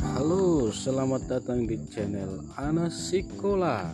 Halo, selamat datang di channel Anasikola.